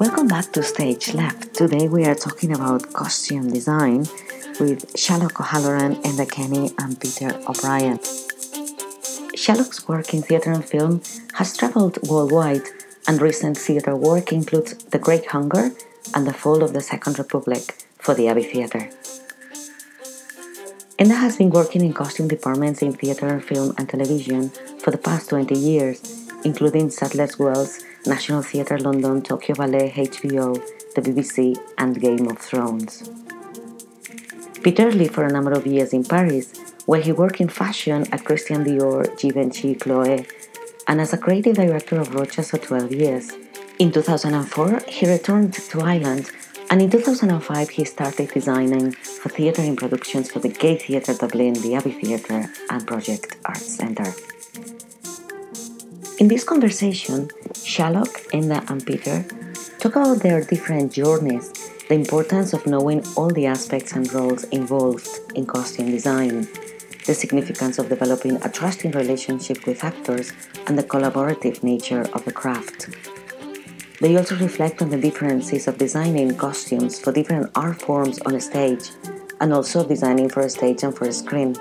Welcome back to Stage Left. Today we are talking about costume design with Saileóg O'Halloran, Enda Kenny, and Peter O'Brien. Saileóg's work in theatre and film has traveled worldwide, and recent theatre work includes The Great Hunger and The Fall of the Second Republic for the Abbey Theatre. Enda has been working in costume departments in theatre, and film, and television for the past 20 years, including Sadler's Wells National Theatre London, Tokyo Ballet, HBO, the BBC, and Game of Thrones. Peter lived for a number of years in Paris, where he worked in fashion at Christian Dior, Givenchy, Chloé, and as a creative director of Rochas for 12 years. In 2004, he returned to Ireland, and in 2005, he started designing for theatre in productions for the Gate Theatre Dublin, the Abbey Theatre, and Project Arts Centre. In this conversation, Saileóg, Enda, and Peter talk about their different journeys, the importance of knowing all the aspects and roles involved in costume design, the significance of developing a trusting relationship with actors, and the collaborative nature of the craft. They also reflect on the differences of designing costumes for different art forms on a stage, and also designing for a stage and for a screen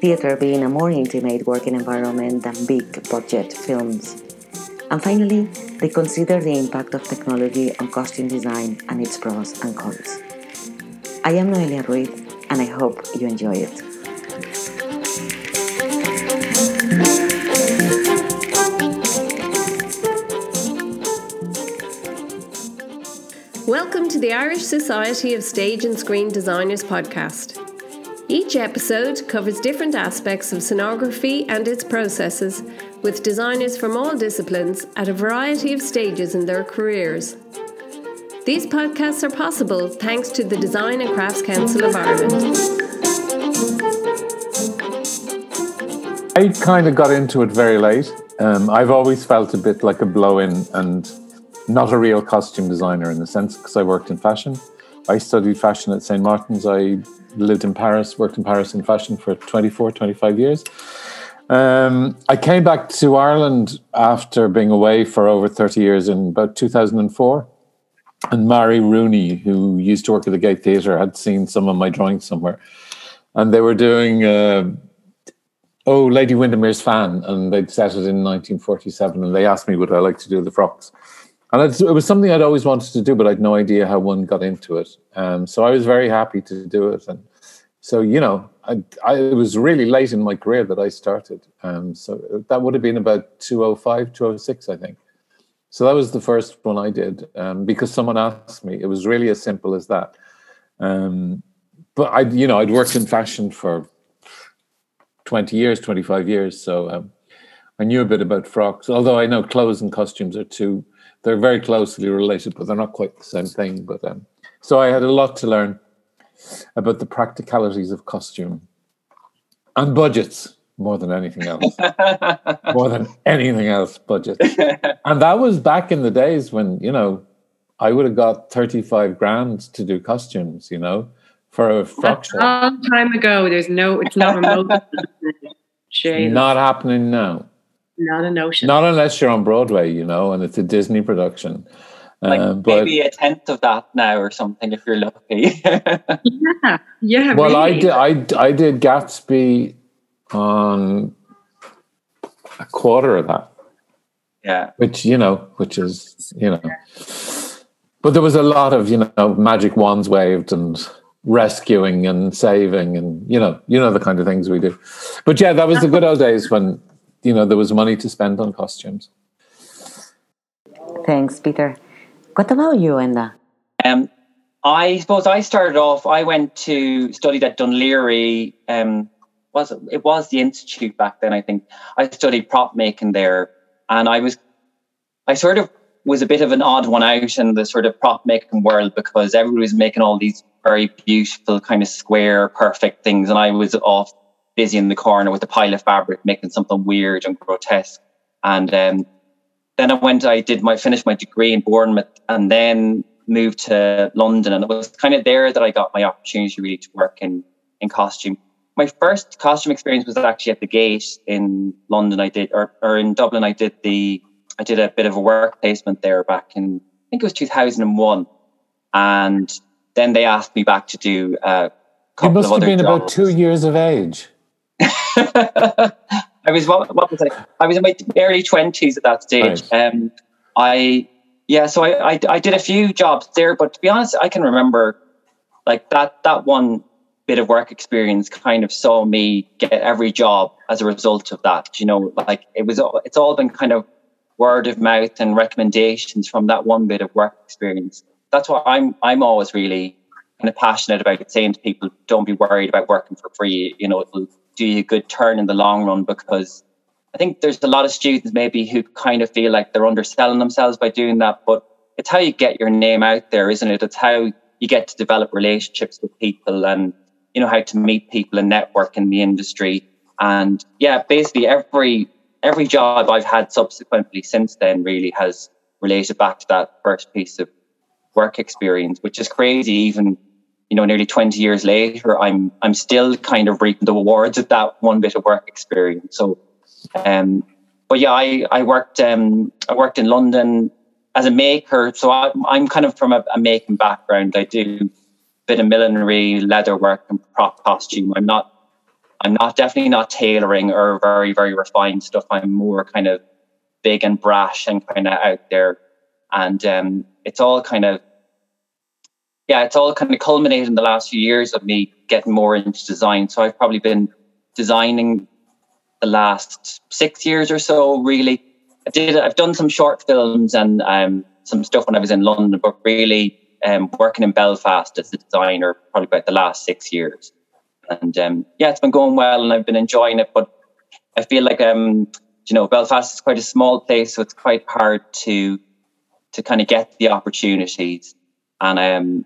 theatre being a more intimate working environment than big budget films. And finally, they consider the impact of technology on costume design and its pros and cons. I am Noelia Ruiz, and I hope you enjoy it. Welcome to the Irish Society of Stage and Screen Designers podcast. Each episode covers different aspects of scenography and its processes, with designers from all disciplines at a variety of stages in their careers. These podcasts are possible thanks to the Design and Crafts Council of Ireland. I kind of got into it very late. Um, I've always felt a bit like a blow in and not a real costume designer in the sense because I worked in fashion. I studied fashion at St. Martin's. I lived in Paris, worked in Paris in fashion for 24, 25 years. Um, I came back to Ireland after being away for over 30 years in about 2004. And Mary Rooney, who used to work at the Gate Theatre, had seen some of my drawings somewhere. And they were doing, uh, oh, Lady Windermere's fan. And they'd set it in 1947. And they asked me, would I like to do the frocks? And it was something I'd always wanted to do, but I'd no idea how one got into it. Um, so I was very happy to do it, and so you know, I, I it was really late in my career that I started. Um, so that would have been about 205, 206, I think. So that was the first one I did um, because someone asked me. It was really as simple as that. Um, but I, you know, I'd worked in fashion for 20 years, 25 years, so um, I knew a bit about frocks. Although I know clothes and costumes are two they're very closely related, but they're not quite the same thing. But um, so I had a lot to learn about the practicalities of costume and budgets more than anything else. more than anything else, budgets. and that was back in the days when you know I would have got thirty-five grand to do costumes. You know, for a frock show. A long time ago. There's no. It's not remote. Not happening now. Not a notion. Not unless you're on Broadway, you know, and it's a Disney production. Like um, but, maybe a tenth of that now or something if you're lucky. yeah, yeah. Well, really. I did. I I did Gatsby on a quarter of that. Yeah. Which you know, which is you know, but there was a lot of you know magic wands waved and rescuing and saving and you know you know the kind of things we do. But yeah, that was the good old days when you know there was money to spend on costumes. Thanks, Peter. What about you, Enda? Um, I suppose I started off. I went to studied at Dún Laoghaire. Um, was it, it was the institute back then? I think I studied prop making there, and I was, I sort of was a bit of an odd one out in the sort of prop making world because everybody was making all these very beautiful, kind of square, perfect things, and I was off busy in the corner with a pile of fabric, making something weird and grotesque. And um, then I went, I did my finished my degree in Bournemouth, and then moved to London. And it was kind of there that I got my opportunity really to work in in costume. My first costume experience was actually at the Gate in London. I did, or, or in Dublin, I did the I did a bit of a work placement there back in I think it was 2001, and then they asked me back to do a couple You must of have been about two years of age. I was what, what was I? I was in my early twenties at that stage. Um, I yeah, so I, I I did a few jobs there, but to be honest, I can remember like that that one bit of work experience kind of saw me get every job as a result of that. You know, like it was it's all been kind of word of mouth and recommendations from that one bit of work experience. That's why I'm I'm always really kind of passionate about saying to people, don't be worried about working for free. You know, it'll do you a good turn in the long run because I think there's a lot of students maybe who kind of feel like they're underselling themselves by doing that, but it's how you get your name out there, isn't it? It's how you get to develop relationships with people and you know how to meet people and network in the industry. And yeah, basically every every job I've had subsequently since then really has related back to that first piece of work experience, which is crazy even you know nearly 20 years later i'm i'm still kind of reaping the rewards of that one bit of work experience. So um but yeah i i worked um i worked in london as a maker. So I, i'm kind of from a, a making background. I do a bit of millinery leather work and prop costume. I'm not i'm not definitely not tailoring or very very refined stuff. I'm more kind of big and brash and kind of out there. And um it's all kind of yeah, it's all kind of culminated in the last few years of me getting more into design. So I've probably been designing the last six years or so. Really, I did. I've done some short films and um, some stuff when I was in London, but really um, working in Belfast as a designer probably about the last six years. And um, yeah, it's been going well, and I've been enjoying it. But I feel like um, you know, Belfast is quite a small place, so it's quite hard to to kind of get the opportunities. And um,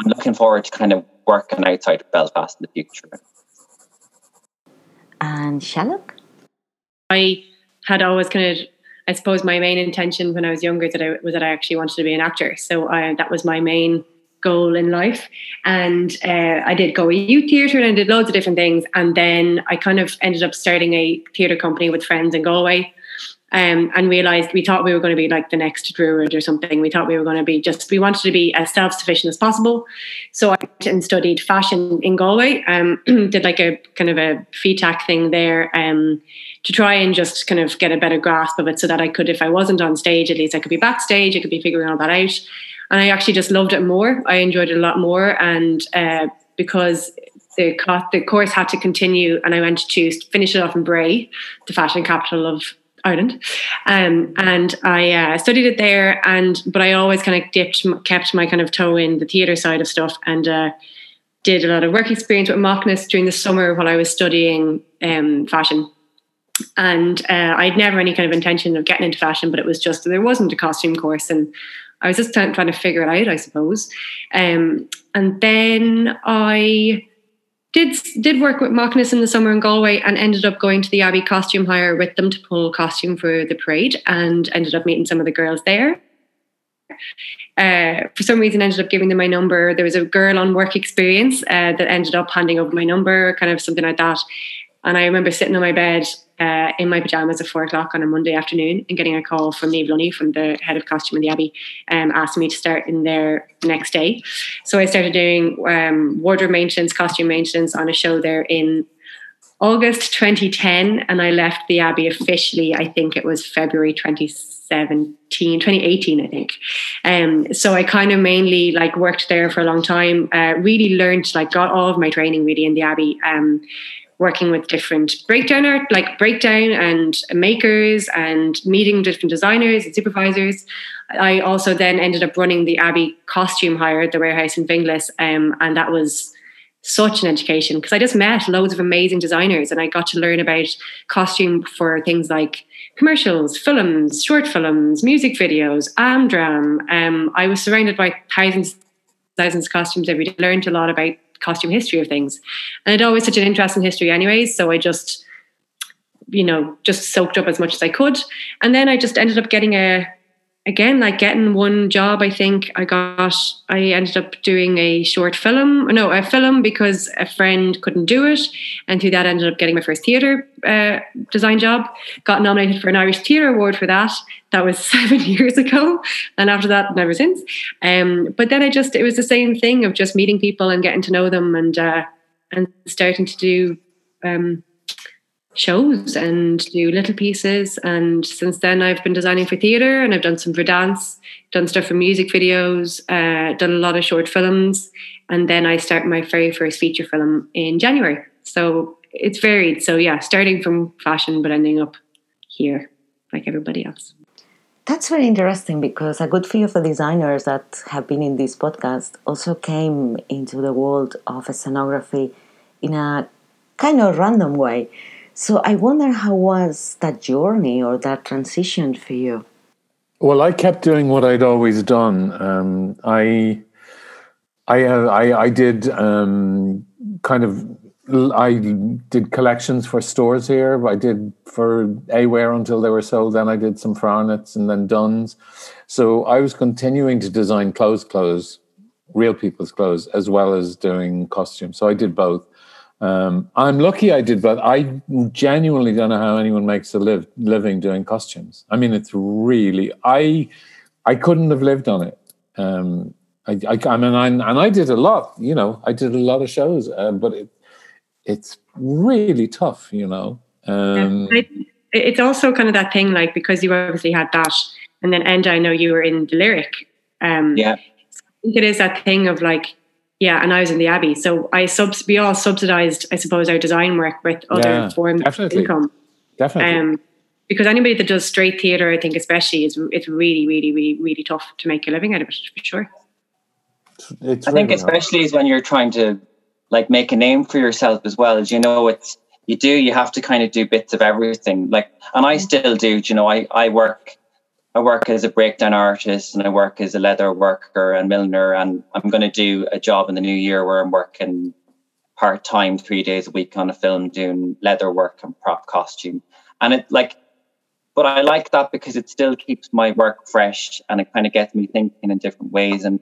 I'm looking forward to kind of working outside of Belfast in the future. And Saileóg? I had always kind of, I suppose, my main intention when I was younger that I was that I actually wanted to be an actor. So I, that was my main goal in life. And uh, I did go a youth theatre and I did loads of different things. And then I kind of ended up starting a theatre company with friends in Galway. Um, and realized we thought we were going to be like the next Druid or something. We thought we were going to be just, we wanted to be as self sufficient as possible. So I went and studied fashion in Galway, um, did like a kind of a FETAC thing there um, to try and just kind of get a better grasp of it so that I could, if I wasn't on stage, at least I could be backstage, I could be figuring all that out. And I actually just loved it more. I enjoyed it a lot more. And uh, because the, co- the course had to continue and I went to finish it off in Bray, the fashion capital of Ireland, um, and I uh, studied it there. And but I always kind of dipped, kept my kind of toe in the theatre side of stuff, and uh, did a lot of work experience with Macnas during the summer while I was studying um, fashion. And uh, I'd never any kind of intention of getting into fashion, but it was just there wasn't a costume course, and I was just trying, trying to figure it out, I suppose. Um, and then I did did work with Macnas in the summer in Galway and ended up going to the Abbey costume hire with them to pull costume for the parade and ended up meeting some of the girls there. Uh, for some reason, ended up giving them my number. There was a girl on work experience uh, that ended up handing over my number, kind of something like that. And I remember sitting on my bed uh, in my pajamas at four o'clock on a Monday afternoon and getting a call from Niamh Lunny, from the head of costume in the Abbey, um, asking me to start in there the next day. So I started doing um, wardrobe maintenance, costume maintenance on a show there in August 2010. And I left the Abbey officially, I think it was February 2017, 2018, I think. Um, so I kind of mainly like worked there for a long time, uh, really learned, like got all of my training really in the Abbey. Um, working with different breakdown art, like breakdown and makers and meeting different designers and supervisors. I also then ended up running the Abbey costume hire at the warehouse in Finglas. Um, and that was such an education because I just met loads of amazing designers and I got to learn about costume for things like commercials, films, short films, music videos, Amdram. Um, I was surrounded by thousands, thousands of costumes every day. Learned a lot about costume history of things. And I'd always such an interest in history anyways. So I just, you know, just soaked up as much as I could. And then I just ended up getting a again, like getting one job, I think I got, I ended up doing a short film, no, a film because a friend couldn't do it. And through that, ended up getting my first theatre uh, design job. Got nominated for an Irish Theatre Award for that. That was seven years ago. And after that, never since. Um, but then I just, it was the same thing of just meeting people and getting to know them and, uh, and starting to do um, shows and do little pieces. And since then, I've been designing for theatre and I've done some for dance, done stuff for music videos, uh, done a lot of short films. And then I start my very first feature film in January. So it's varied. So, yeah, starting from fashion, but ending up here like everybody else. That's very interesting because a good few of the designers that have been in this podcast also came into the world of scenography in a kind of random way. So I wonder how was that journey or that transition for you? Well, I kept doing what I'd always done. Um, I, I, uh, I, I, did um, kind of, I did collections for stores here. I did for A|Wear until they were sold. Then I did some for Arnott's and then Dunnes. So I was continuing to design clothes, clothes, real people's clothes, as well as doing costumes. So I did both. Um, I'm lucky I did, but I genuinely don't know how anyone makes a live, living doing costumes. I mean, it's really I I couldn't have lived on it. Um, I, I, I mean, I, and I did a lot. You know, I did a lot of shows, uh, but it it's really tough. You know, um, yeah, it's also kind of that thing, like because you obviously had that, and then and I know you were in the lyric. Um, yeah, I think it is that thing of like yeah, and I was in the Abbey, so I subs we all subsidised, I suppose, our design work with other yeah, forms definitely. of income. Definitely. Um, because anybody that does straight theatre, I think especially, is it's really, really, really, really tough to make a living out of it for sure. It's I think especially is when you're trying to like make a name for yourself as well. As you know, it's you do you have to kind of do bits of everything. Like, and I still do. You know, I I work I work as a breakdown artist and I work as a leather worker and milliner. And I'm going to do a job in the new year where I'm working part time, three days a week on a film doing leather work and prop costume. And it like, but I like that because it still keeps my work fresh and it kind of gets me thinking in different ways. And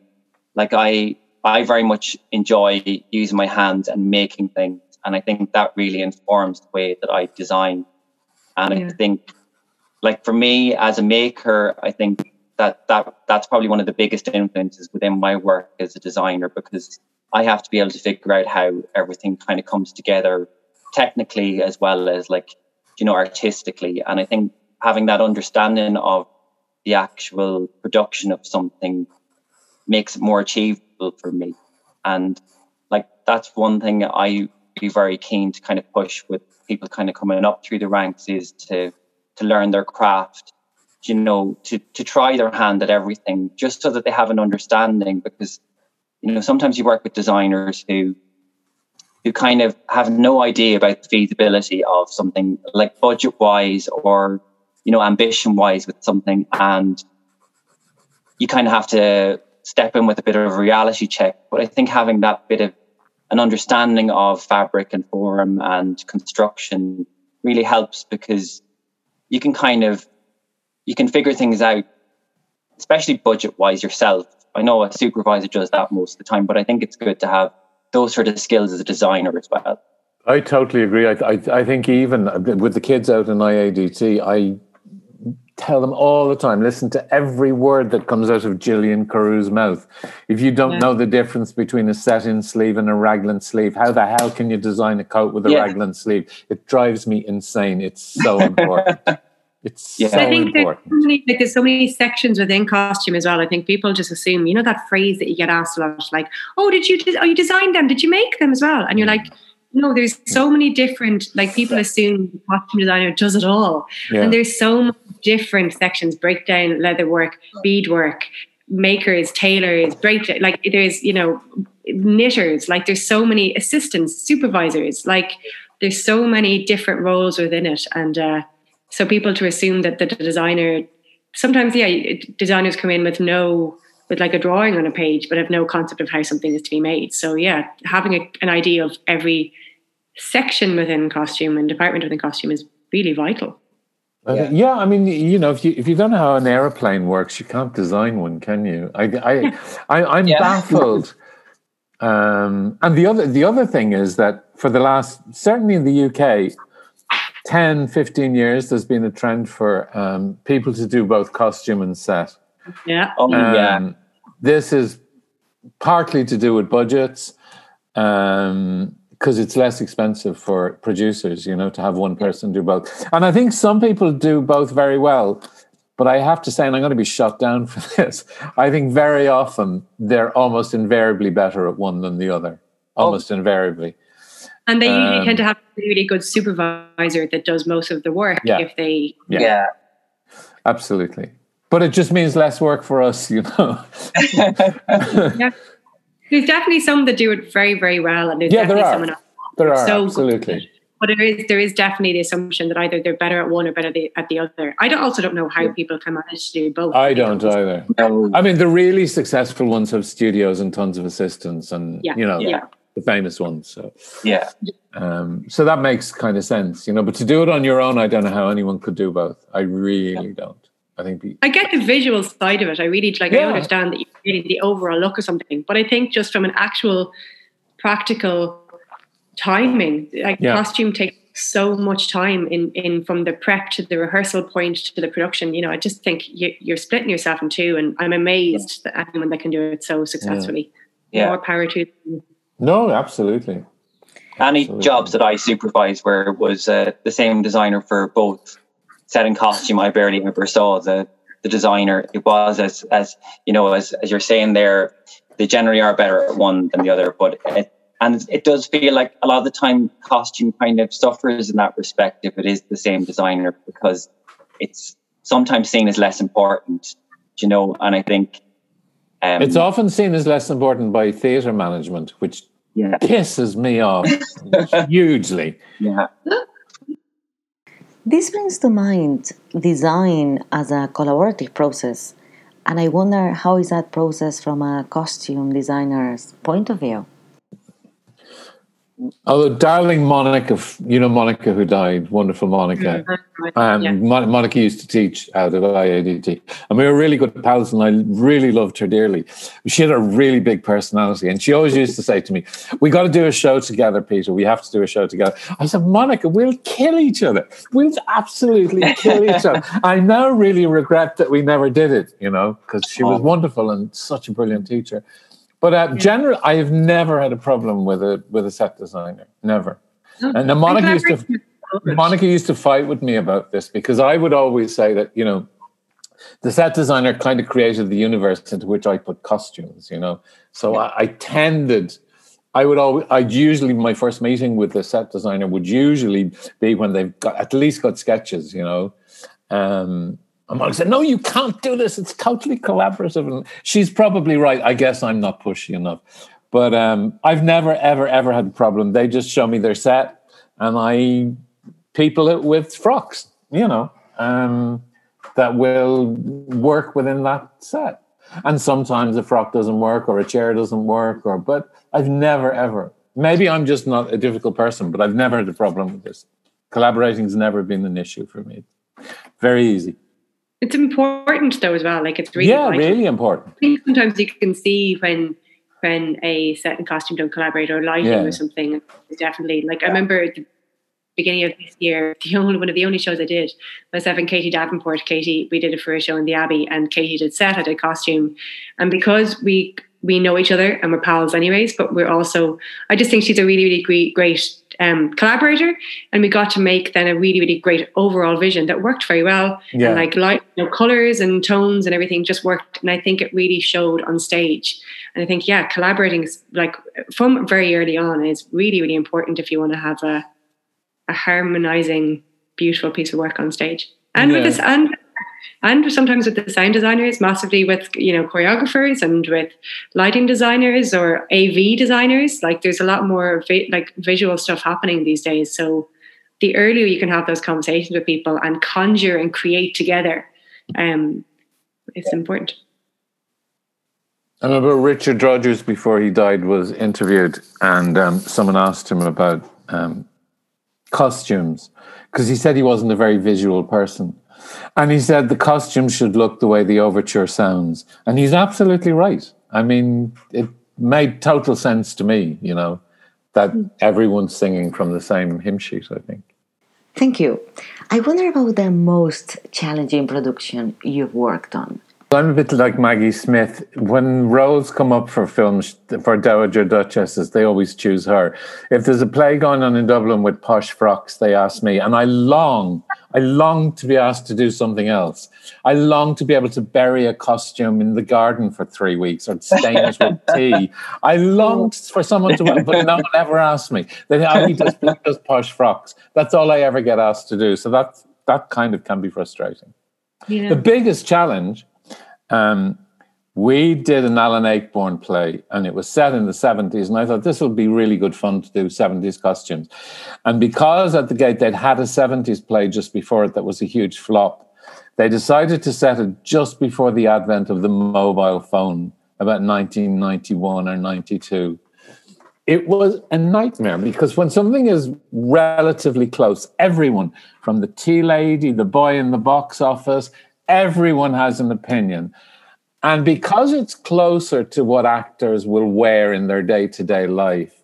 like, I, I very much enjoy using my hands and making things. And I think that really informs the way that I design. And yeah. I think like for me as a maker, I think that that that's probably one of the biggest influences within my work as a designer because I have to be able to figure out how everything kind of comes together technically as well as like you know artistically. And I think having that understanding of the actual production of something makes it more achievable for me. And like that's one thing I be very keen to kind of push with people kind of coming up through the ranks is to to learn their craft, you know, to, to try their hand at everything just so that they have an understanding because, you know, sometimes you work with designers who who kind of have no idea about the feasibility of something like budget wise or, you know, ambition wise with something. And you kind of have to step in with a bit of a reality check. But I think having that bit of an understanding of fabric and form and construction really helps because you can kind of you can figure things out, especially budget wise yourself. I know a supervisor does that most of the time, but I think it's good to have those sort of skills as a designer as well. I totally agree. I, I, I think even with the kids out in IADT, I tell them all the time listen to every word that comes out of Gillian Carew's mouth. If you don't yeah. know the difference between a set in sleeve and a raglan sleeve, how the hell can you design a coat with a yeah. raglan sleeve? It drives me insane. It's so important. It's yeah. so I think important. There's so, many, like, there's so many sections within costume as well. I think people just assume, you know, that phrase that you get asked a lot, like, "Oh, did you? Oh, you designed them? Did you make them as well?" And you're like, no, there's so many different, like people assume the costume designer does it all. Yeah. And there's so many different sections, breakdown, leather work, bead work, makers, tailors, breakdown, like there's, you know, knitters, like there's so many assistants, supervisors, like there's so many different roles within it. And uh, so people to assume that the designer, sometimes, yeah, designers come in with no, with like a drawing on a page, but have no concept of how something is to be made. So yeah, having a, an idea of every section within costume and department within costume is really vital. Yeah. yeah, I mean, you know, if you if you don't know how an aeroplane works, you can't design one, can you? I, I, I am yeah. baffled. Um, and the other the other thing is that for the last certainly in the UK, 10, 15 years, there's been a trend for um, people to do both costume and set. Yeah. Oh, um, yeah. This is partly to do with budgets. Um, because it's less expensive for producers, you know, to have one person do both. And I think some people do both very well. But I have to say, and I'm going to be shut down for this, I think very often they're almost invariably better at one than the other. Oh. Almost oh. invariably. And they usually um, tend to have a really good supervisor that does most of the work yeah. if they yeah. yeah. Absolutely. But it just means less work for us, you know. yeah. There's definitely some that do it very, very well, and there's yeah, definitely there are. someone else. There are so absolutely. Good. But there is there is definitely the assumption that either they're better at one or better at the other. I don't, also don't know how yeah. people can manage to do both. I don't either. I mean, the really successful ones have studios and tons of assistants, and yeah. you know, yeah. The famous ones. So yeah, um, so that makes kind of sense, you know. But to do it on your own, I don't know how anyone could do both. I really don't. I think I get the visual side of it. I really like. Yeah. I understand that you're getting the overall look of something, but I think just from an actual practical timing, like yeah. costume takes so much time in in from the prep to the rehearsal point to the production. You know, I just think you, are splitting yourself in two, and I'm amazed yeah. that anyone that can do it so successfully. Yeah. More power to. Them. No, absolutely. Any absolutely. jobs that I supervised where it was uh, the same designer for both set and costume, I barely ever saw the the designer. It was as as you know, as as you're saying there, they generally are better at one than the other. But it, and it does feel like a lot of the time costume kind of suffers in that respect if it is the same designer because it's sometimes seen as less important, you know. And I think um, it's often seen as less important by theatre management, which yeah. pisses me off hugely. Yeah. This brings to mind design as a collaborative process, and I wonder how is that process from a costume designer's point of view? Oh, darling Monica, you know Monica who died, wonderful Monica. Mm-hmm. Um, yeah. Monica used to teach out at IADT, and we were really good pals, and I really loved her dearly. She had a really big personality, and she always used to say to me, "We got to do a show together, Peter. We have to do a show together." I said, "Monica, we'll kill each other. We'll absolutely kill each other." I now really regret that we never did it, you know, because she was wonderful and such a brilliant teacher. But uh, yeah. generally, I have never had a problem with a with a set designer. Never. Oh, and Monica used to Monica used to fight with me about this because I would always say that you know the set designer kind of created the universe into which I put costumes. You know, so yeah. I, I tended. I would always, I'd usually, my first meeting with the set designer would usually be when they've got at least got sketches, you know. Um, and Molly said, No, you can't do this. It's totally collaborative. And she's probably right. I guess I'm not pushy enough. But um, I've never, ever, ever had a problem. They just show me their set and I people it with frocks, you know, um, that will work within that set. And sometimes a frock doesn't work or a chair doesn't work, or but I've never, ever. Maybe I'm just not a difficult person, but I've never had a problem with this. Collaborating's never been an issue for me. Very easy. It's important though as well. Like it's really yeah, vital. really important. I think sometimes you can see when when a set and costume don't collaborate or lighting yeah. or something. Definitely like yeah. I remember at the beginning of this year, the only one of the only shows I did was having Katie Davenport. Katie, we did it for a show in the Abbey, and Katie did set, I did costume, and because we we know each other and we're pals anyways, but we're also I just think she's a really really great great um, collaborator, and we got to make then a really, really great overall vision that worked very well. Yeah. And like light, you know, colors and tones and everything just worked, and I think it really showed on stage. And I think yeah, collaborating is like from very early on is really, really important if you want to have a a harmonizing, beautiful piece of work on stage. And yeah. with this, and and sometimes with the sound designers, massively with you know choreographers and with lighting designers or AV designers. Like there's a lot more vi- like visual stuff happening these days. So the earlier you can have those conversations with people and conjure and create together, um, it's important. I remember Richard Rodgers before he died was interviewed, and um, someone asked him about um, costumes because he said he wasn't a very visual person. And he said the costume should look the way the overture sounds. And he's absolutely right. I mean, it made total sense to me, you know, that hmm. everyone's singing from the same hymn sheet, I think. Thank you. I wonder about the most challenging production you've worked on. I'm a bit like Maggie Smith. When roles come up for films for Dowager Duchesses, they always choose her. If there's a play going on in Dublin with posh frocks, they ask me, and I long, I long to be asked to do something else. I long to be able to bury a costume in the garden for three weeks or stain it with tea. I long for someone to, but no one ever asked me. They oh, he does, he does posh frocks. That's all I ever get asked to do. So that that kind of can be frustrating. Yeah. The biggest challenge um, we did an Alan Ayckbourn play and it was set in the 70s. And I thought this would be really good fun to do 70s costumes. And because at the gate they'd had a 70s play just before it that was a huge flop, they decided to set it just before the advent of the mobile phone, about 1991 or 92. It was a nightmare because when something is relatively close, everyone from the tea lady, the boy in the box office, everyone has an opinion. And because it's closer to what actors will wear in their day to day life,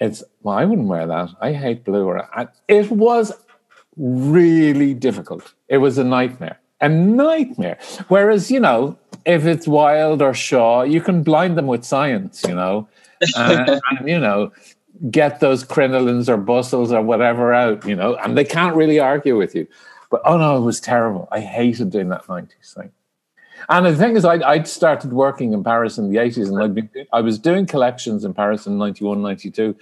it's, well, I wouldn't wear that. I hate blue. It was really difficult. It was a nightmare, a nightmare. Whereas, you know, if it's Wilde or Shaw, you can blind them with science, you know, uh, and, you know, get those crinolines or bustles or whatever out, you know, and they can't really argue with you. But oh no, it was terrible. I hated doing that 90s thing. And the thing is, I'd, I'd started working in Paris in the 80s and I'd been, I was doing collections in Paris in 91, 92.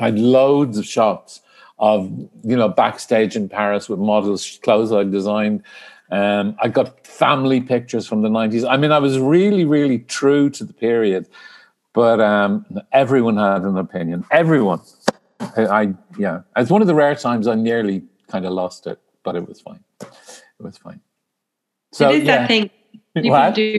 I had loads of shots of, you know, backstage in Paris with models, clothes I'd designed. Um, I got family pictures from the 90s. I mean, I was really, really true to the period, but um, everyone had an opinion. Everyone. I, I, yeah, it's one of the rare times I nearly kind of lost it but it was fine. It was fine. So it is yeah. that thing people what? do.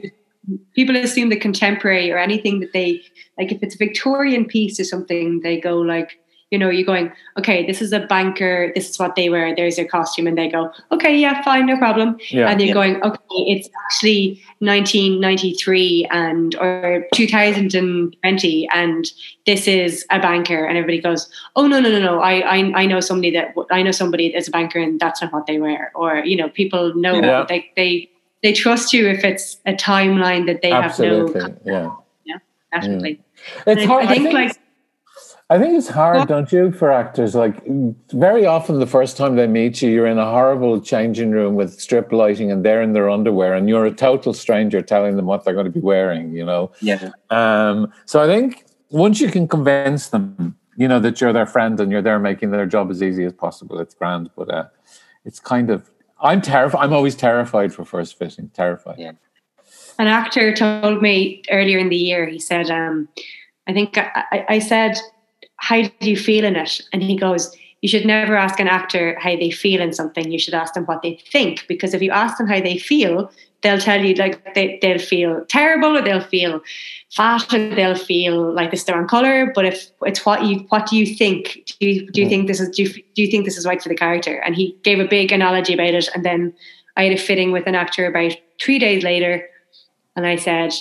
People assume the contemporary or anything that they like. If it's a Victorian piece or something, they go like, you know, you're going, okay, this is a banker, this is what they wear, there's their costume, and they go, okay, yeah, fine, no problem. Yeah. And you're yeah. going, okay, it's actually 1993 and or 2020, and this is a banker, and everybody goes, oh no, no, no, no, I, I, I know somebody that I know somebody that's a banker, and that's not what they wear, or you know, people know yeah. they they they trust you if it's a timeline that they Absolutely. have no, yeah, yeah, definitely. It's hard. I, I think, I think like I think it's hard, don't you, for actors? Like very often, the first time they meet you, you're in a horrible changing room with strip lighting, and they're in their underwear, and you're a total stranger telling them what they're going to be wearing. You know. Yeah. Um, so I think once you can convince them, you know, that you're their friend and you're there making their job as easy as possible, it's grand. But uh, it's kind of I'm terrified. I'm always terrified for first fitting. Terrified. Yeah. An actor told me earlier in the year. He said, um, "I think I, I said." how do you feel in it? And he goes, you should never ask an actor how they feel in something. You should ask them what they think. Because if you ask them how they feel, they'll tell you like they, they'll feel terrible or they'll feel fat or they'll feel like this the wrong color. But if it's what you what do you think? Do you do you hmm. think this is do you, do you think this is right for the character? And he gave a big analogy about it. And then I had a fitting with an actor about three days later, and I said,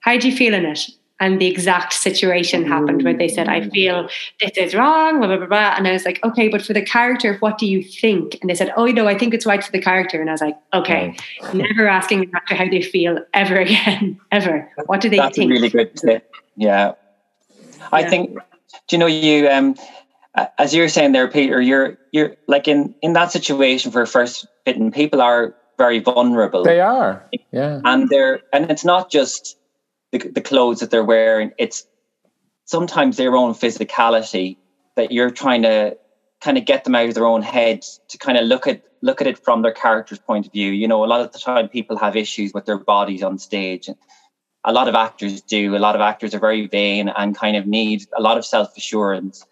How do you feel in it? And the exact situation happened where they said, I feel this is wrong, blah, blah, blah, blah. And I was like, okay, but for the character, what do you think? And they said, oh, no, I think it's right for the character. And I was like, okay, never asking an actor how they feel ever again, ever. What do they think? That's think? really good tip. Yeah. I think, do you know, you, um, as you're saying there, Peter, you're, you're like in, in that situation for first fitting, people are very vulnerable. They are. Yeah. And they're, and it's not just, the, the clothes that they're wearing. It's sometimes their own physicality that you're trying to kind of get them out of their own heads to kind of look at look at it from their character's point of view. You know, a lot of the time people have issues with their bodies on stage. And a lot of actors do. A lot of actors are very vain and kind of need a lot of self assurance,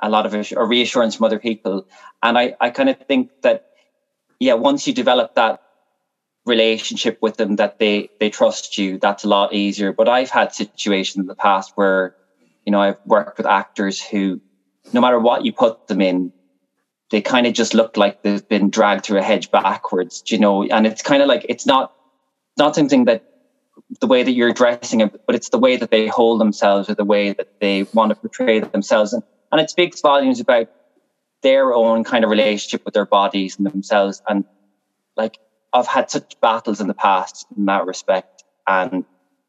a lot of reassurance from other people. And I, I kind of think that, yeah, once you develop that relationship with them that they they trust you that's a lot easier but i've had situations in the past where you know i've worked with actors who no matter what you put them in they kind of just look like they've been dragged through a hedge backwards, you know. And it's kind of like it's not not something that the way that you're dressing it, but it's the way that they hold themselves or the way that they want to portray themselves. And, and it speaks volumes about their own kind of relationship with their bodies and themselves. And like I've had such battles in the past in that respect. And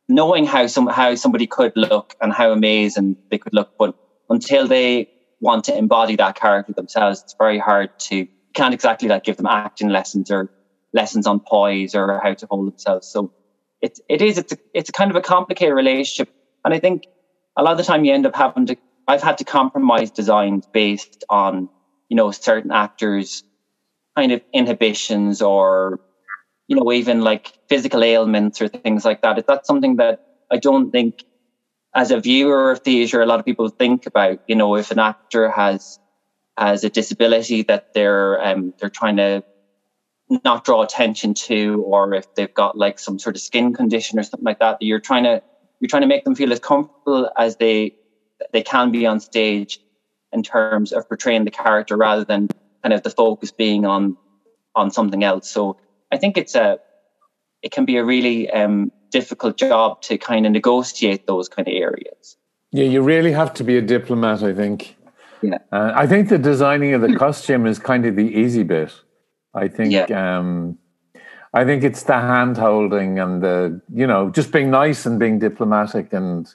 knowing how some how somebody could look and how amazing they could look, but until they want to embody that character themselves, it's very hard to can't exactly like give them acting lessons or lessons on poise or how to hold themselves. So it it is it's a, it's a kind of a complicated relationship, and I think a lot of the time you end up having to. I've had to compromise designs based on you know certain actors' kind of inhibitions or you know even like physical ailments or things like that. Is that. Something that I don't think as a viewer of theatre, a lot of people think about, you know, if an actor has has a disability that they're um, they're trying to not draw attention to, or if they've got like some sort of skin condition or something like that, that you're trying to you're trying to make them feel as comfortable as they they can be on stage in terms of portraying the character rather than kind of the focus being on on something else. So I think it's a it can be a really um, difficult job to kind of negotiate those kind of areas. Yeah, you really have to be a diplomat, I think. Yeah. Uh, I think the designing of the costume is kind of the easy bit. I think Yeah. um, I think it's the hand holding and the you know just being nice and being diplomatic and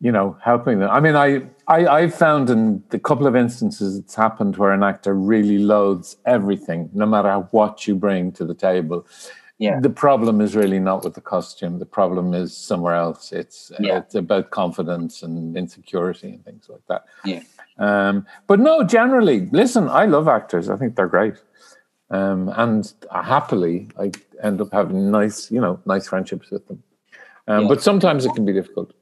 you know helping them. I mean, I I I've found in the couple of instances it's happened where an actor really loathes everything, no matter what you bring to the table. Yeah. The problem is really not with the costume. The problem is somewhere else. It's Yeah. it's about confidence and insecurity and things like that. Yeah. Um, but no, generally, listen, I love actors. I think they're great. Um, and happily, I end up having nice, you know, nice friendships with them. Um, Yeah. But sometimes it can be difficult.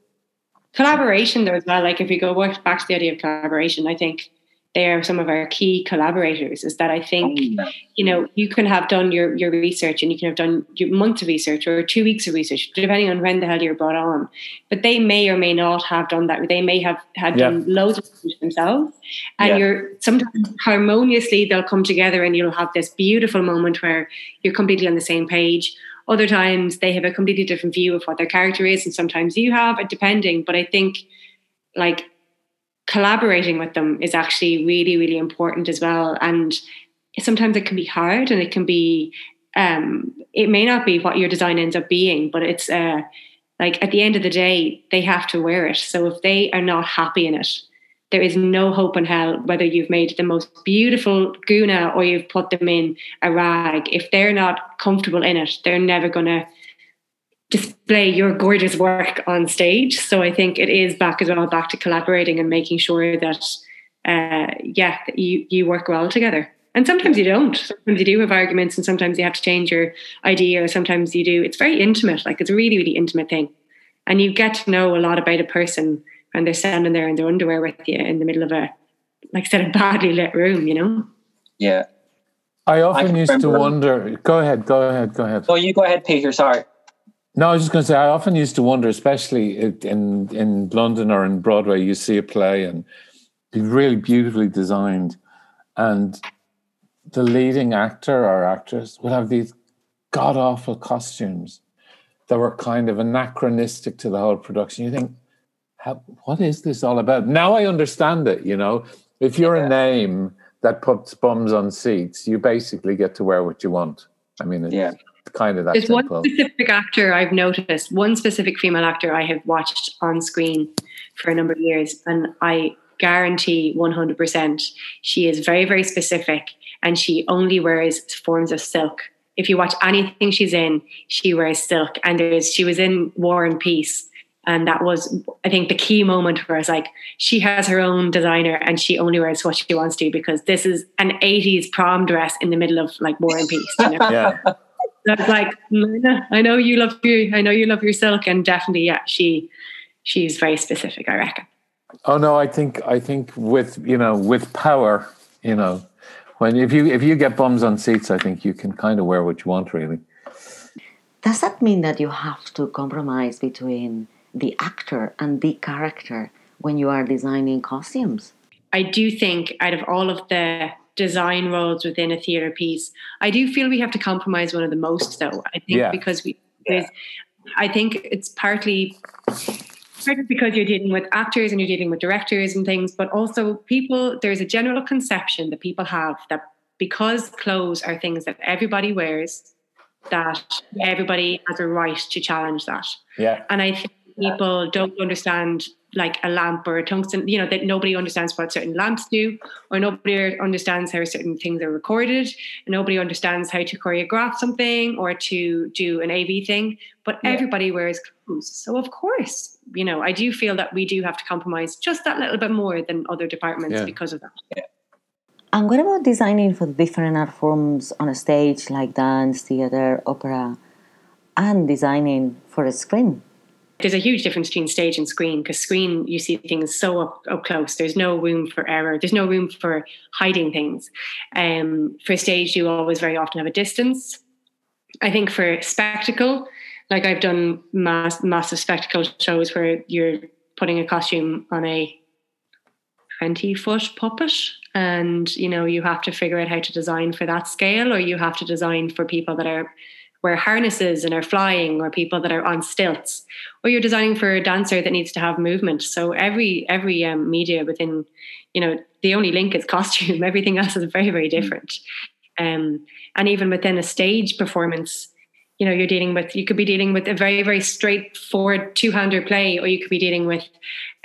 Collaboration though as well like if we go back to the idea of collaboration i think they are some of our key collaborators is that i think oh, you know you can have done your your research and you can have done your months of research or two weeks of research depending on when the hell you're brought on. But they may or may not have done that. They may have had Yeah. done loads of research themselves. And Yeah. you're sometimes harmoniously they'll come together and you'll have this beautiful moment where you're completely on the same page other times they have a completely different view of what their character is and sometimes you have it depending. But i think like collaborating with them is actually really really important as well. And sometimes it can be hard and it can be um it may not be what your design ends up being but it's uh like at the end of the day they have to wear it. So if they are not happy in it there is no hope in hell whether you've made the most beautiful guna or you've put them in a rag. If they're not comfortable in it they're never going to display your gorgeous work on stage. So i think it is back as well back to collaborating and making sure that uh yeah that you you work well together. And sometimes you don't. Sometimes you do have arguments and sometimes you have to change your idea or sometimes you do. It's very intimate like it's a really really intimate thing. And you get to know a lot about a person when they're standing there in their underwear with you in the middle of a like I said a badly lit room you know Yeah. I often can used to remember- wonder. Go ahead, go ahead, go ahead. Oh you go ahead, Peter. Sorry. No, I was just going to say, I often used to wonder, especially in in London or in Broadway, you see a play and be really beautifully designed, and the leading actor or actress would have these god awful costumes that were kind of anachronistic to the whole production. You think, How, what is this all about? Now I understand it. You know, if you're a name that puts bums on seats, you basically get to wear what you want. I mean, it's Yeah. kind of that There's one specific actor I've noticed, one specific female actor I have watched on screen for a number of years, and I guarantee 100% she is very, very specific and she only wears forms of silk. If you watch anything she's in, she wears silk. And there's she was in War and Peace. And that was, I think, the key moment where it's like she has her own designer and she only wears what she wants to because this is an 80s prom dress in the middle of like War and Peace. You know? Yeah. That's like I know you love you I know you love your silk and definitely yeah she she's very specific I reckon Oh no, I think I think with you know with power, you know, when if you if you get bums on seats, I think you can kind of wear what you want really. Does that mean that you have to compromise between the actor and the character when you are designing costumes? I do think out of all of the design roles within a theatre piece. I do feel we have to compromise one of the most, though. I think Yeah. because we, there's, I think it's partly partly because you're dealing with actors and you're dealing with directors and things, but also people. There's a general conception that people have that because clothes are things that everybody wears, that everybody has a right to challenge that. Yeah. And I think people don't understand like a lamp or a tungsten, you know, that nobody understands what certain lamps do, or nobody understands how certain things are recorded, and nobody understands how to choreograph something or to do an AV thing. But everybody wears clothes. So of course, you know, I do feel that we do have to compromise just that little bit more than other departments Yeah. because of that. And what about designing for different art forms on a stage like dance, theater, opera, and designing for a screen? There's a huge difference between stage and screen because screen you see things so up, up close. There's no room for error. There's no room for hiding things. Um, for stage you always very often have a distance. I think for spectacle like i've done mass, massive spectacle shows where you're putting a costume on a 20 foot puppet and you know you have to figure out how to design for that scale or you have to design for people that are wear harnesses and are flying or people that are on stilts or you're designing for a dancer that needs to have movement. So every every um, media within you know the only link is costume. Everything else is very very different. Um, and even within a stage performance you know you're dealing with you could be dealing with a very very straightforward two-hander play or you could be dealing with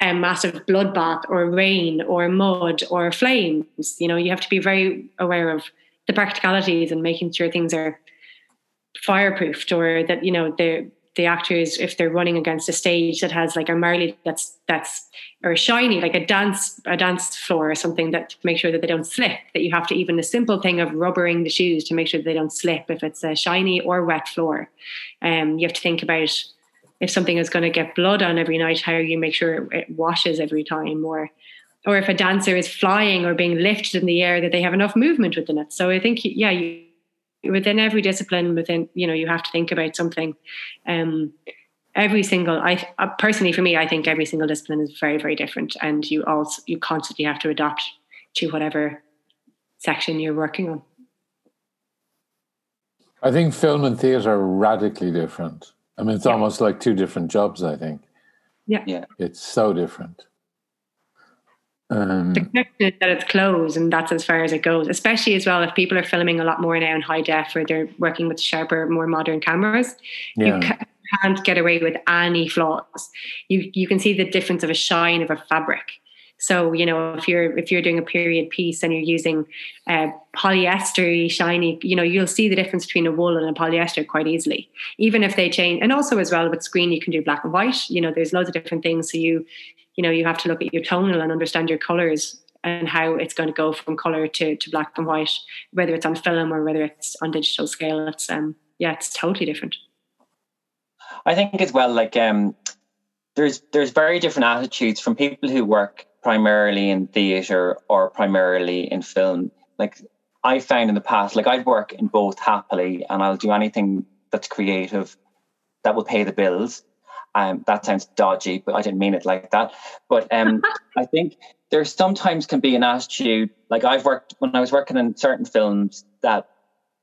a massive bloodbath or rain or mud or flames. You know you have to be very aware of the practicalities and making sure things are fireproofed or that you know the the actors if they're running against a stage that has like a marley that's that's or shiny like a dance a dance floor or something that make sure that they don't slip that you have to even the simple thing of rubbering the shoes to make sure they don't slip if it's a shiny or wet floor. Um you have to think about if something is going to get blood on every night how you make sure it washes every time or or if a dancer is flying or being lifted in the air that they have enough movement within it. So i think yeah you within every discipline within you know you have to think about something um every single i uh, personally for me i think every single discipline is very very different and you also you constantly have to adapt to whatever section you're working on I think film and theatre are radically different. I mean, it's almost like two different jobs, I think. yeah Yeah. It's so different. Um, the connection is that it's closed and that's as far as it goes especially as well if people are filming a lot more now in high def or they're working with sharper more modern cameras. Yeah. you can't get away with any flaws. You you can see the difference of a shine of a fabric. So you know if you're if you're doing a period piece and you're using uh, polyester shiny you know you'll see the difference between a wool and a polyester quite easily. Even if they change and also as well with screen you can do black and white. You know there's loads of different things. So you you know you have to look at your tonal and understand your colors and how it's going to go from color to, to black and white whether it's on film or whether it's on digital scale it's um yeah it's totally different I think as well, like um, there's there's very different attitudes from people who work primarily in theatre or primarily in film. Like I found in the past, like I'd work in both happily, and I'll do anything that's creative that will pay the bills. Um, that sounds dodgy, but I didn't mean it like that. But um, I think there sometimes can be an attitude. Like I've worked when I was working in certain films that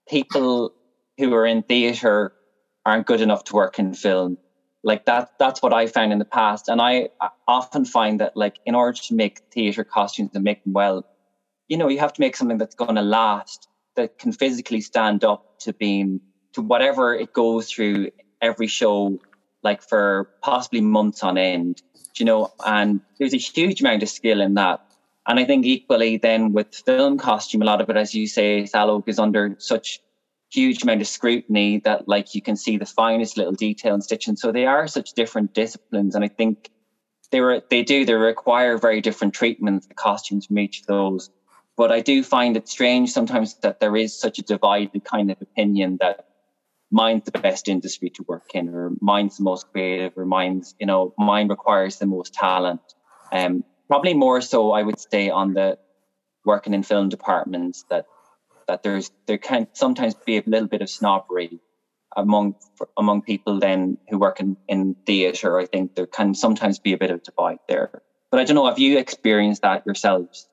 people who are in theatre aren't good enough to work in film. Like that, that's what I found in the past. And I often find that like in order to make theatre costumes and make them well, you know, you have to make something that's going to last, that can physically stand up to being, to whatever it goes through every show, like for possibly months on end, you know, and there's a huge amount of skill in that. And I think equally then with film costume, a lot of it, as you say, Saileóg is under such huge amount of scrutiny that like you can see the finest little detail and stitching. So they are such different disciplines. And I think they were they do, they require very different treatments, the costumes from each of those. But I do find it strange sometimes that there is such a divided kind of opinion that mine's the best industry to work in, or mine's the most creative, or mine's, you know, mine requires the most talent. Um, probably more so, I would say, on the working in film departments that that there's there can sometimes be a little bit of snobbery among among people then who work in, in theatre. I think there can sometimes be a bit of divide there. But I don't know, have you experienced that yourselves?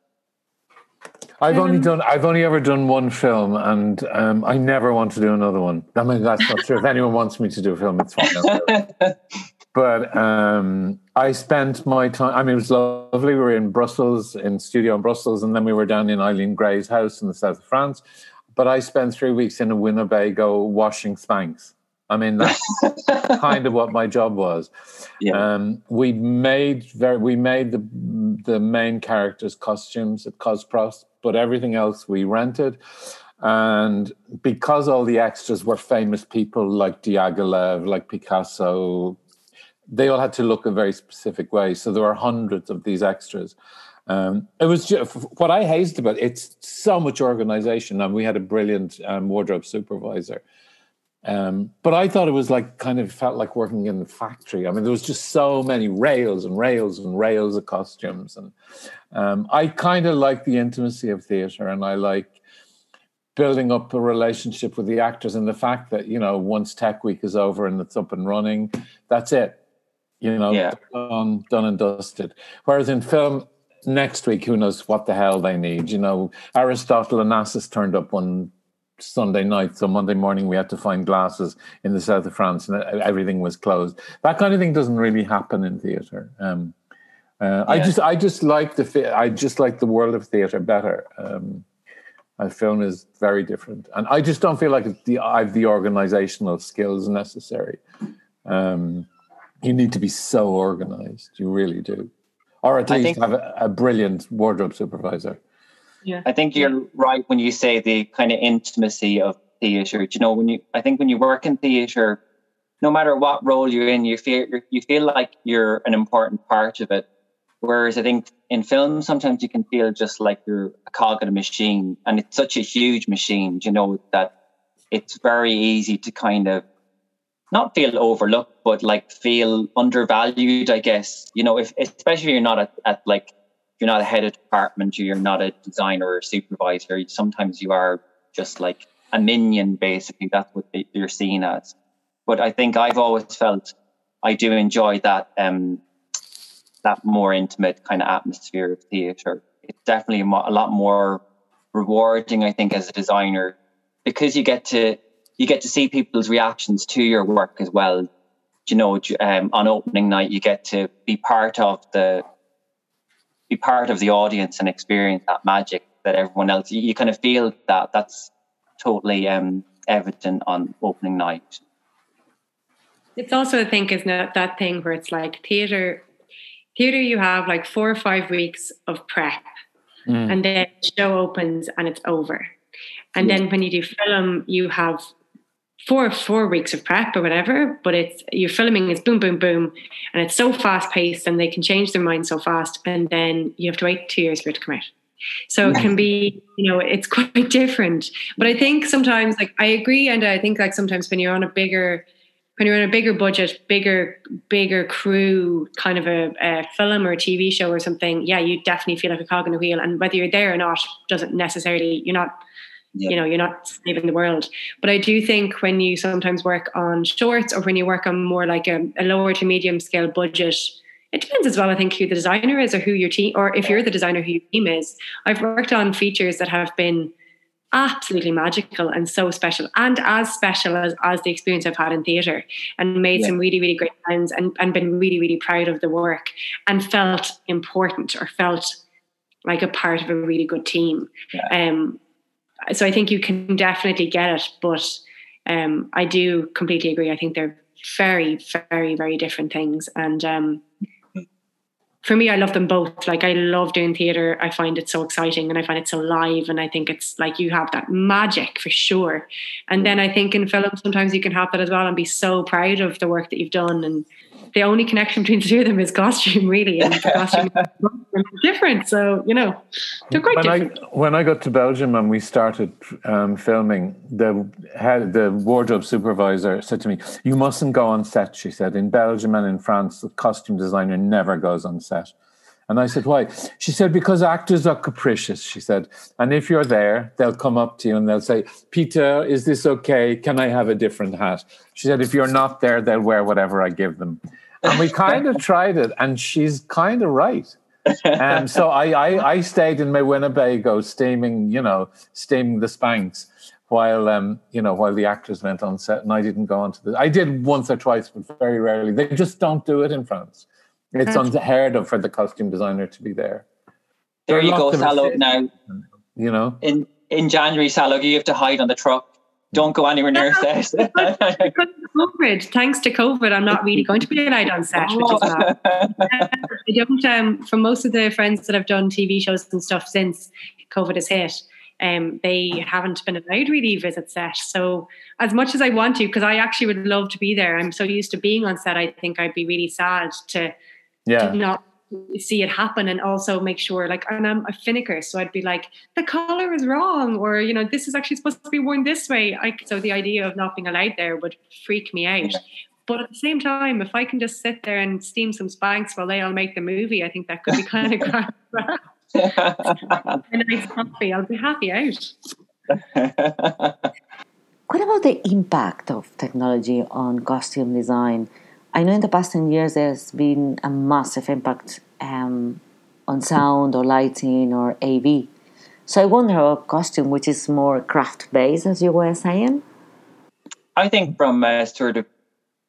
I've only done. I've only ever done one film, and um, I never want to do another one. I mean, that's not true. If anyone wants me to do a film, it's fine. but um, I spent my time. I mean, it was lovely. We were in Brussels, in studio in Brussels, and then we were down in Eileen Gray's house in the south of France. But I spent three weeks in a Winnebago washing Spanx. I mean, that's kind of what my job was. Yeah. Um, we made very, we made the the main characters' costumes at Cosprop, but everything else we rented. And because all the extras were famous people like Diaghilev, like Picasso, they all had to look a very specific way. So there were hundreds of these extras. Um, it was just, what I hazed about it's so much organization, and we had a brilliant um, wardrobe supervisor. Um, but I thought it was like kind of felt like working in the factory. I mean, there was just so many rails and rails and rails of costumes, and um, I kind of like the intimacy of theatre, and I like building up a relationship with the actors, and the fact that you know once Tech Week is over and it's up and running, that's it. You know, yeah. done, done and dusted. Whereas in film, next week, who knows what the hell they need? You know, Aristotle and Onassis turned up one Sunday night. So Monday morning we had to find glasses in the south of France, and everything was closed. That kind of thing doesn't really happen in theatre. Um, uh, yeah. I just I just like the I just like the world of theatre better. Um, film is very different, and I just don't feel like the I have the organizational skills necessary. Um, you need to be so organized. You really do, or at least think, have a, a brilliant wardrobe supervisor. Yeah. I think you're right when you say the kind of intimacy of theatre. You know, when you I think when you work in theatre, no matter what role you're in, you feel you feel like you're an important part of it. Whereas I think in film, sometimes you can feel just like you're a cog in a machine, and it's such a huge machine. You know that it's very easy to kind of not feel overlooked, but like feel undervalued. I guess you know if especially if you're not at, at like you're not a head of department, you're not a designer or supervisor. Sometimes you are just like a minion, basically. That's what they, you're seen as. But I think I've always felt I do enjoy that um, that more intimate kind of atmosphere of theatre. It's definitely a lot more rewarding, I think, as a designer, because you get to you get to see people's reactions to your work as well. You know, um, on opening night, you get to be part of the be part of the audience and experience that magic that everyone else you, you kind of feel that that's totally um, evident on opening night. It's also i think is that that thing where it's like theater theater you have like four or five weeks of prep. Mm. and then show opens and it's over. And then when you do film you have four four weeks of prep or whatever, but it's you're filming is boom, boom, boom, and it's so fast paced, and they can change their mind so fast, and then you have to wait two years for it to come out. So it can be, you know, it's quite different. But I think sometimes, like, I agree, and I think like sometimes when you're on a bigger, when you're on a bigger budget, bigger, bigger crew, kind of a, a film or a TV show or something, yeah, you definitely feel like a cog in a wheel. And whether you're there or not doesn't necessarily, you're not yeah. you know you're not saving the world but i do think when you sometimes work on shorts or when you work on more like a, a lower to medium scale budget it depends as well i think who the designer is or who your team or if you're the designer who your team is i've worked on features that have been absolutely magical and so special and as special as, as the experience I've had in theatre and made yeah. some really, really great friends and, and been really, really proud of the work and felt important or felt like a part of a really good team. Yeah. Um, so I think you can definitely get it, but um, I do completely agree. I think they're very, very, very different things. And um, for me, I love them both. Like I love doing theatre. I find it so exciting and I find it so live. And I think it's like you have that magic for sure. And then I think in film, sometimes you can have that as well and be so proud of the work that you've done and the only connection between the two of them is costume, really, and the costume is different. So you know, they're quite when different. I, when I got to Belgium and we started um, filming, the head, the wardrobe supervisor said to me, "You mustn't go on set." She said, "In Belgium and in France, the costume designer never goes on set." And I said, why? She said, because actors are capricious, she said. And if you're there, they'll come up to you and they'll say, Peter, is this okay? Can I have a different hat? She said, if you're not there, they'll wear whatever I give them. And we kind of tried it, and she's kind of right. and so I, I, I stayed in my Winnebago steaming, you know, steaming the Spanx while um, you know while the actors went on set, and I didn't go onto the. I did once or twice, but very rarely. They just don't do it in France. It's unheard of for the costume designer to be there. There, there you go, Saileóg. Now, you know, in in January, Saileóg, you have to hide on the truck. Don't go anywhere near set. COVID, thanks to COVID, I'm not really going to be allowed on set, which is not. I don't. Um, for most of the friends that I've done TV shows and stuff since COVID has hit, um, they haven't been allowed really visit set. So as much as I want to, because I actually would love to be there, I'm so used to being on set. I think I'd be really sad to, yeah. to not see it happen and also make sure like and I'm a finicker so I'd be like the color is wrong or you know this is actually supposed to be worn this way. I, so the idea of not being allowed there would freak me out. But at the same time if I can just sit there and steam some Spanx while they all make the movie I think that could be kind of grand. A nice coffee I'll be happy out. What about the impact of technology on costume design I know in the past 10 years there's been a massive impact um, on sound or lighting or AV. So I wonder about costume, which is more craft based, as you were saying. I think from a sort of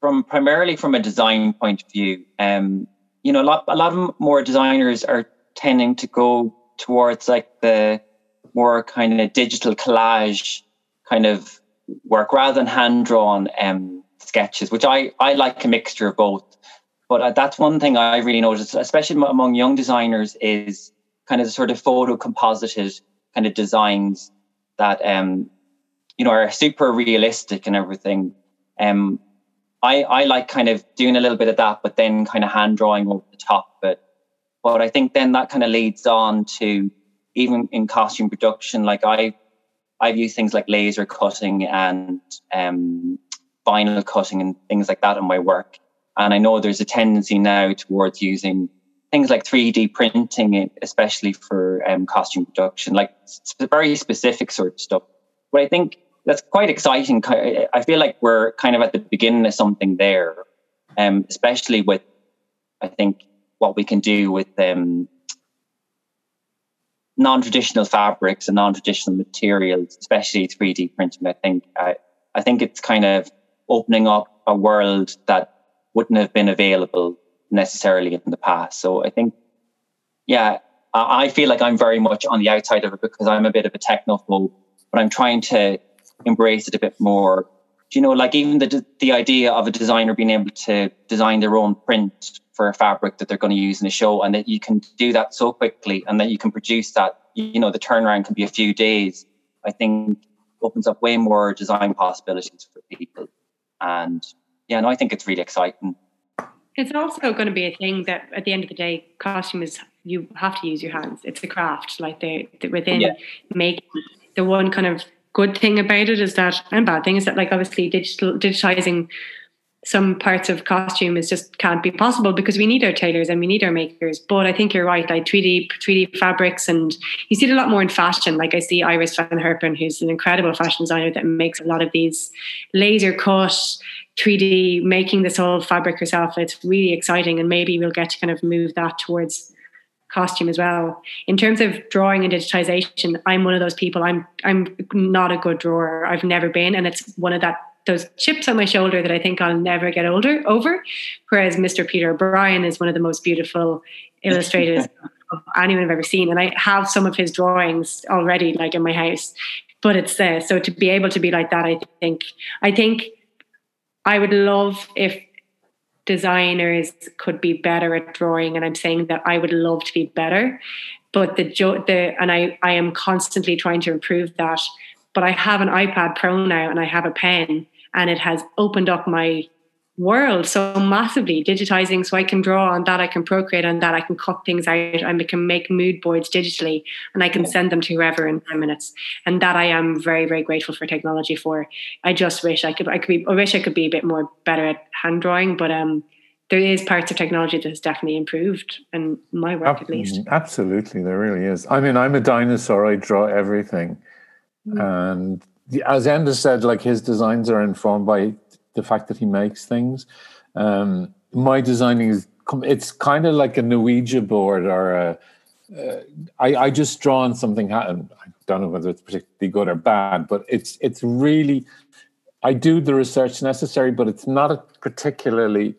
from primarily from a design point of view, um, you know, a lot a lot of more designers are tending to go towards like the more kind of digital collage kind of work rather than hand drawn um, sketches, which I, I like a mixture of both. But uh, that's one thing I really noticed, especially among young designers, is kind of the sort of photo composited kind of designs that um, you know are super realistic and everything. Um, I I like kind of doing a little bit of that, but then kind of hand drawing over the top it. But I think then that kind of leads on to even in costume production, like I I've used things like laser cutting and um, vinyl cutting and things like that in my work. And I know there's a tendency now towards using things like 3D printing, especially for um, costume production, like very specific sort of stuff. But I think that's quite exciting. I feel like we're kind of at the beginning of something there, um, especially with, I think, what we can do with um, non-traditional fabrics and non-traditional materials, especially 3D printing. I think I, I think it's kind of opening up a world that wouldn't have been available necessarily in the past. So I think, yeah, I feel like I'm very much on the outside of it because I'm a bit of a technophobe, but I'm trying to embrace it a bit more. You know, like even the the idea of a designer being able to design their own print for a fabric that they're going to use in a show, and that you can do that so quickly, and that you can produce that. You know, the turnaround can be a few days. I think opens up way more design possibilities for people. And yeah, no, I think it's really exciting. It's also going to be a thing that at the end of the day, costume is you have to use your hands. It's a craft. Like the, the within yeah. making the one kind of good thing about it is that and bad thing is that like obviously digital digitizing some parts of costume is just can't be possible because we need our tailors and we need our makers. But I think you're right, like 3D 3D fabrics and you see it a lot more in fashion. Like I see Iris van Herpen, who's an incredible fashion designer that makes a lot of these laser cut 3D making this whole fabric herself. It's really exciting and maybe we'll get to kind of move that towards costume as well. In terms of drawing and digitization, I'm one of those people. I'm I'm not a good drawer. I've never been, and it's one of that those chips on my shoulder that I think I'll never get older over. Whereas Mr. Peter O'Brien is one of the most beautiful illustrators anyone I've ever seen, and I have some of his drawings already, like in my house. But it's uh, so to be able to be like that. I think I think I would love if designers could be better at drawing, and I'm saying that I would love to be better. But the the and I I am constantly trying to improve that. But I have an iPad Pro now, and I have a pen, and it has opened up my world so massively digitizing so i can draw on that i can procreate on that i can cut things out and I can make mood boards digitally and i can send them to whoever in 10 minutes. And that i am very very grateful for technology for. I just wish i could i could be i wish i could be a bit more better at hand drawing but um there is parts of technology that has definitely improved in my work at least. absolutely there really is. I mean i'm a dinosaur i draw everything. Mm. and as Enda said, like his designs are informed by the fact that he makes things. Um, my designing is it's kind of like a Ouija board or a. Uh, I, I just draw on something. I don't know whether it's particularly good or bad, but it's it's really. I do the research necessary, but it's not a particularly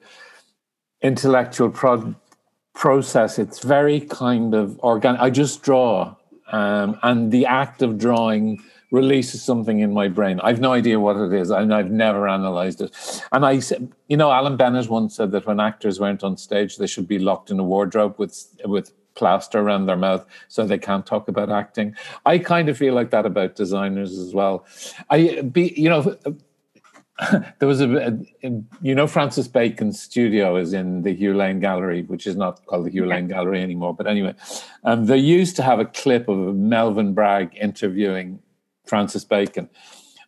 intellectual pro- process. It's very kind of organic. I just draw, um, and the act of drawing releases something in my brain. I've no idea what it is, and I've never analyzed it. And I said, you know, Alan Bennett once said that when actors went on stage, they should be locked in a wardrobe with with plaster around their mouth so they can't talk about acting. I kind of feel like that about designers as well. I be, you know. there was a, a, you know, Francis Bacon's studio is in the Hugh Lane Gallery, which is not called the Hugh Lane Gallery anymore. But anyway, um, they used to have a clip of Melvyn Bragg interviewing Francis Bacon.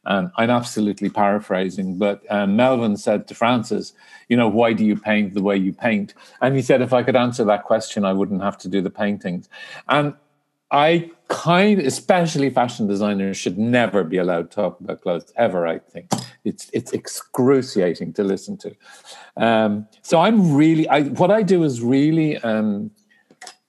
And I'm absolutely paraphrasing, but um, Melvyn said to Francis, You know, why do you paint the way you paint? And he said, If I could answer that question, I wouldn't have to do the paintings. And I kind, especially fashion designers, should never be allowed to talk about clothes ever. I think it's it's excruciating to listen to. Um, so I'm really, I, what I do is really, um,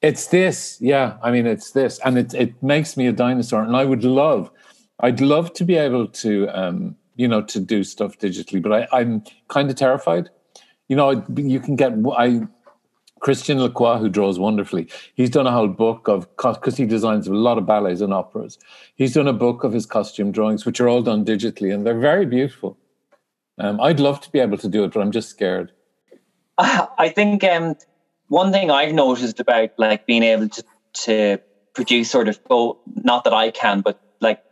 it's this, yeah. I mean, it's this, and it it makes me a dinosaur, and I would love I'd love to be able to, um, you know, to do stuff digitally, but I, I'm kind of terrified. You know, you can get I Christian Lacroix, who draws wonderfully, he's done a whole book of because he designs a lot of ballets and operas. He's done a book of his costume drawings, which are all done digitally, and they're very beautiful. Um, I'd love to be able to do it, but I'm just scared. I think um, one thing I've noticed about like being able to to produce sort of both, not that I can, but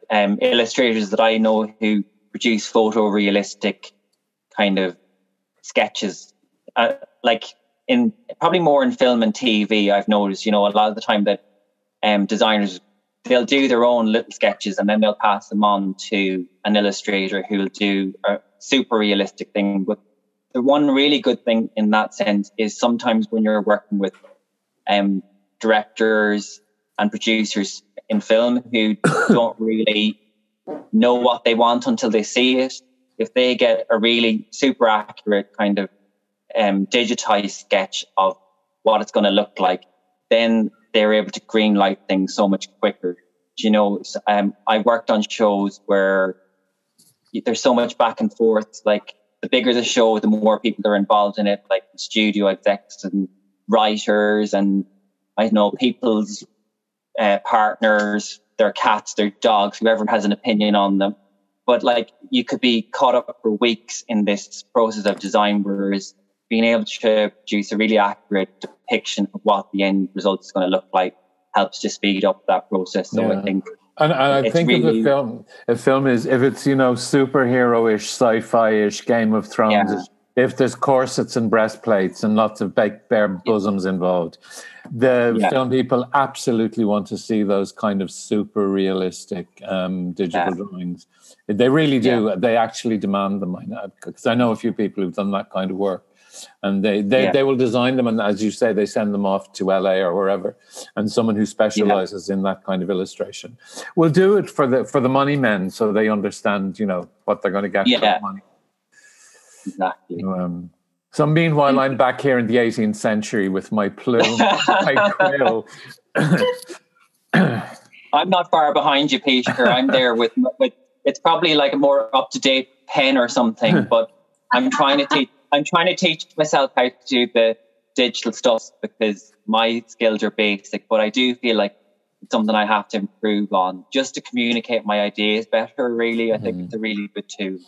um, illustrators that I know who produce photorealistic kind of sketches. Uh, like in probably more in film and TV, I've noticed, you know, a lot of the time that um, designers they'll do their own little sketches and then they'll pass them on to an illustrator who'll do a super realistic thing. But the one really good thing in that sense is sometimes when you're working with um, directors and producers in film who don't really know what they want until they see it. If they get a really super accurate kind of um, digitized sketch of what it's going to look like, then they're able to green light things so much quicker. You know, um, I worked on shows where there's so much back and forth. Like the bigger the show, the more people are involved in it, like studio execs and writers and I don't know people's uh, partners, their cats, their dogs, whoever has an opinion on them. But like you could be caught up for weeks in this process of design, whereas being able to produce a really accurate depiction of what the end result is going to look like helps to speed up that process. So yeah. I think and, and I think really, if a film, a film is if it's you know superhero-ish, sci-fi-ish, Game of Thrones, yeah if there's corsets and breastplates and lots of bare bosoms involved, the yeah. film people absolutely want to see those kind of super realistic um, digital yeah. drawings. They really do. Yeah. They actually demand them. because I know a few people who've done that kind of work, and they they, they will design them, and as you say, they send them off to LA or wherever, and someone who specializes in that kind of illustration will do it for the for the money men, so they understand, you know, what they're going to get for the money. Exactly. Um, so meanwhile, I'm back here in the 18th century with my plume, my quill. I'm not far behind you, Peter. I'm there with, with it's probably like a more up to date pen or something, but I'm trying to teach. I'm trying to teach myself how to do the digital stuff because my skills are basic, but I do feel like it's something I have to improve on just to communicate my ideas better. Really, I think mm. it's a really good tool.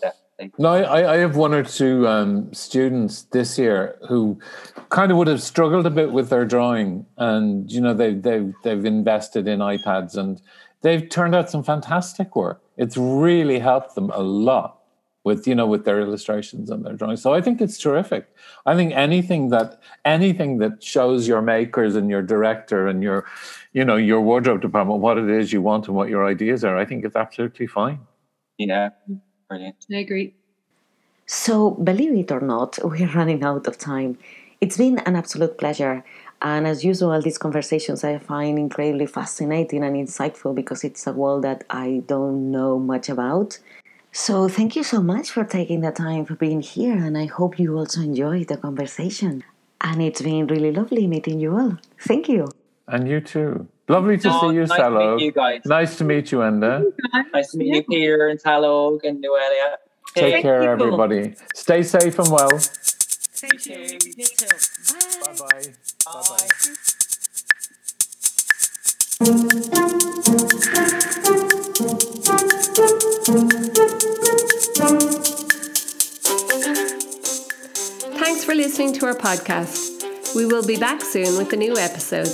No, I, I have one or two um, students this year who kind of would have struggled a bit with their drawing, and you know they they've they've invested in iPads and they've turned out some fantastic work. It's really helped them a lot with you know with their illustrations and their drawings. So I think it's terrific. I think anything that anything that shows your makers and your director and your you know your wardrobe department what it is you want and what your ideas are, I think it's absolutely fine. Yeah. Brilliant. I agree. So, believe it or not, we're running out of time. It's been an absolute pleasure. And as usual, these conversations I find incredibly fascinating and insightful because it's a world that I don't know much about. So, thank you so much for taking the time for being here, and I hope you also enjoyed the conversation. And it's been really lovely meeting you all. Thank you. And you too. Lovely to No, see you, nice to Saileóg. meet you guys. Nice to meet you, Enda. Nice to meet you, Peter and Talog and Noelia. Take care, you. everybody. Stay safe and well. Thank you. You too. Bye. Bye-bye. Bye-bye. Thanks for listening to our podcast. We will be back soon with a new episode.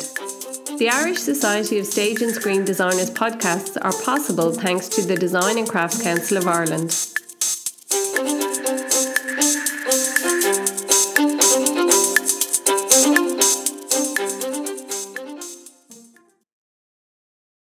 The Irish Society of Stage and Screen Designers podcasts are possible thanks to the Design and Craft Council of Ireland.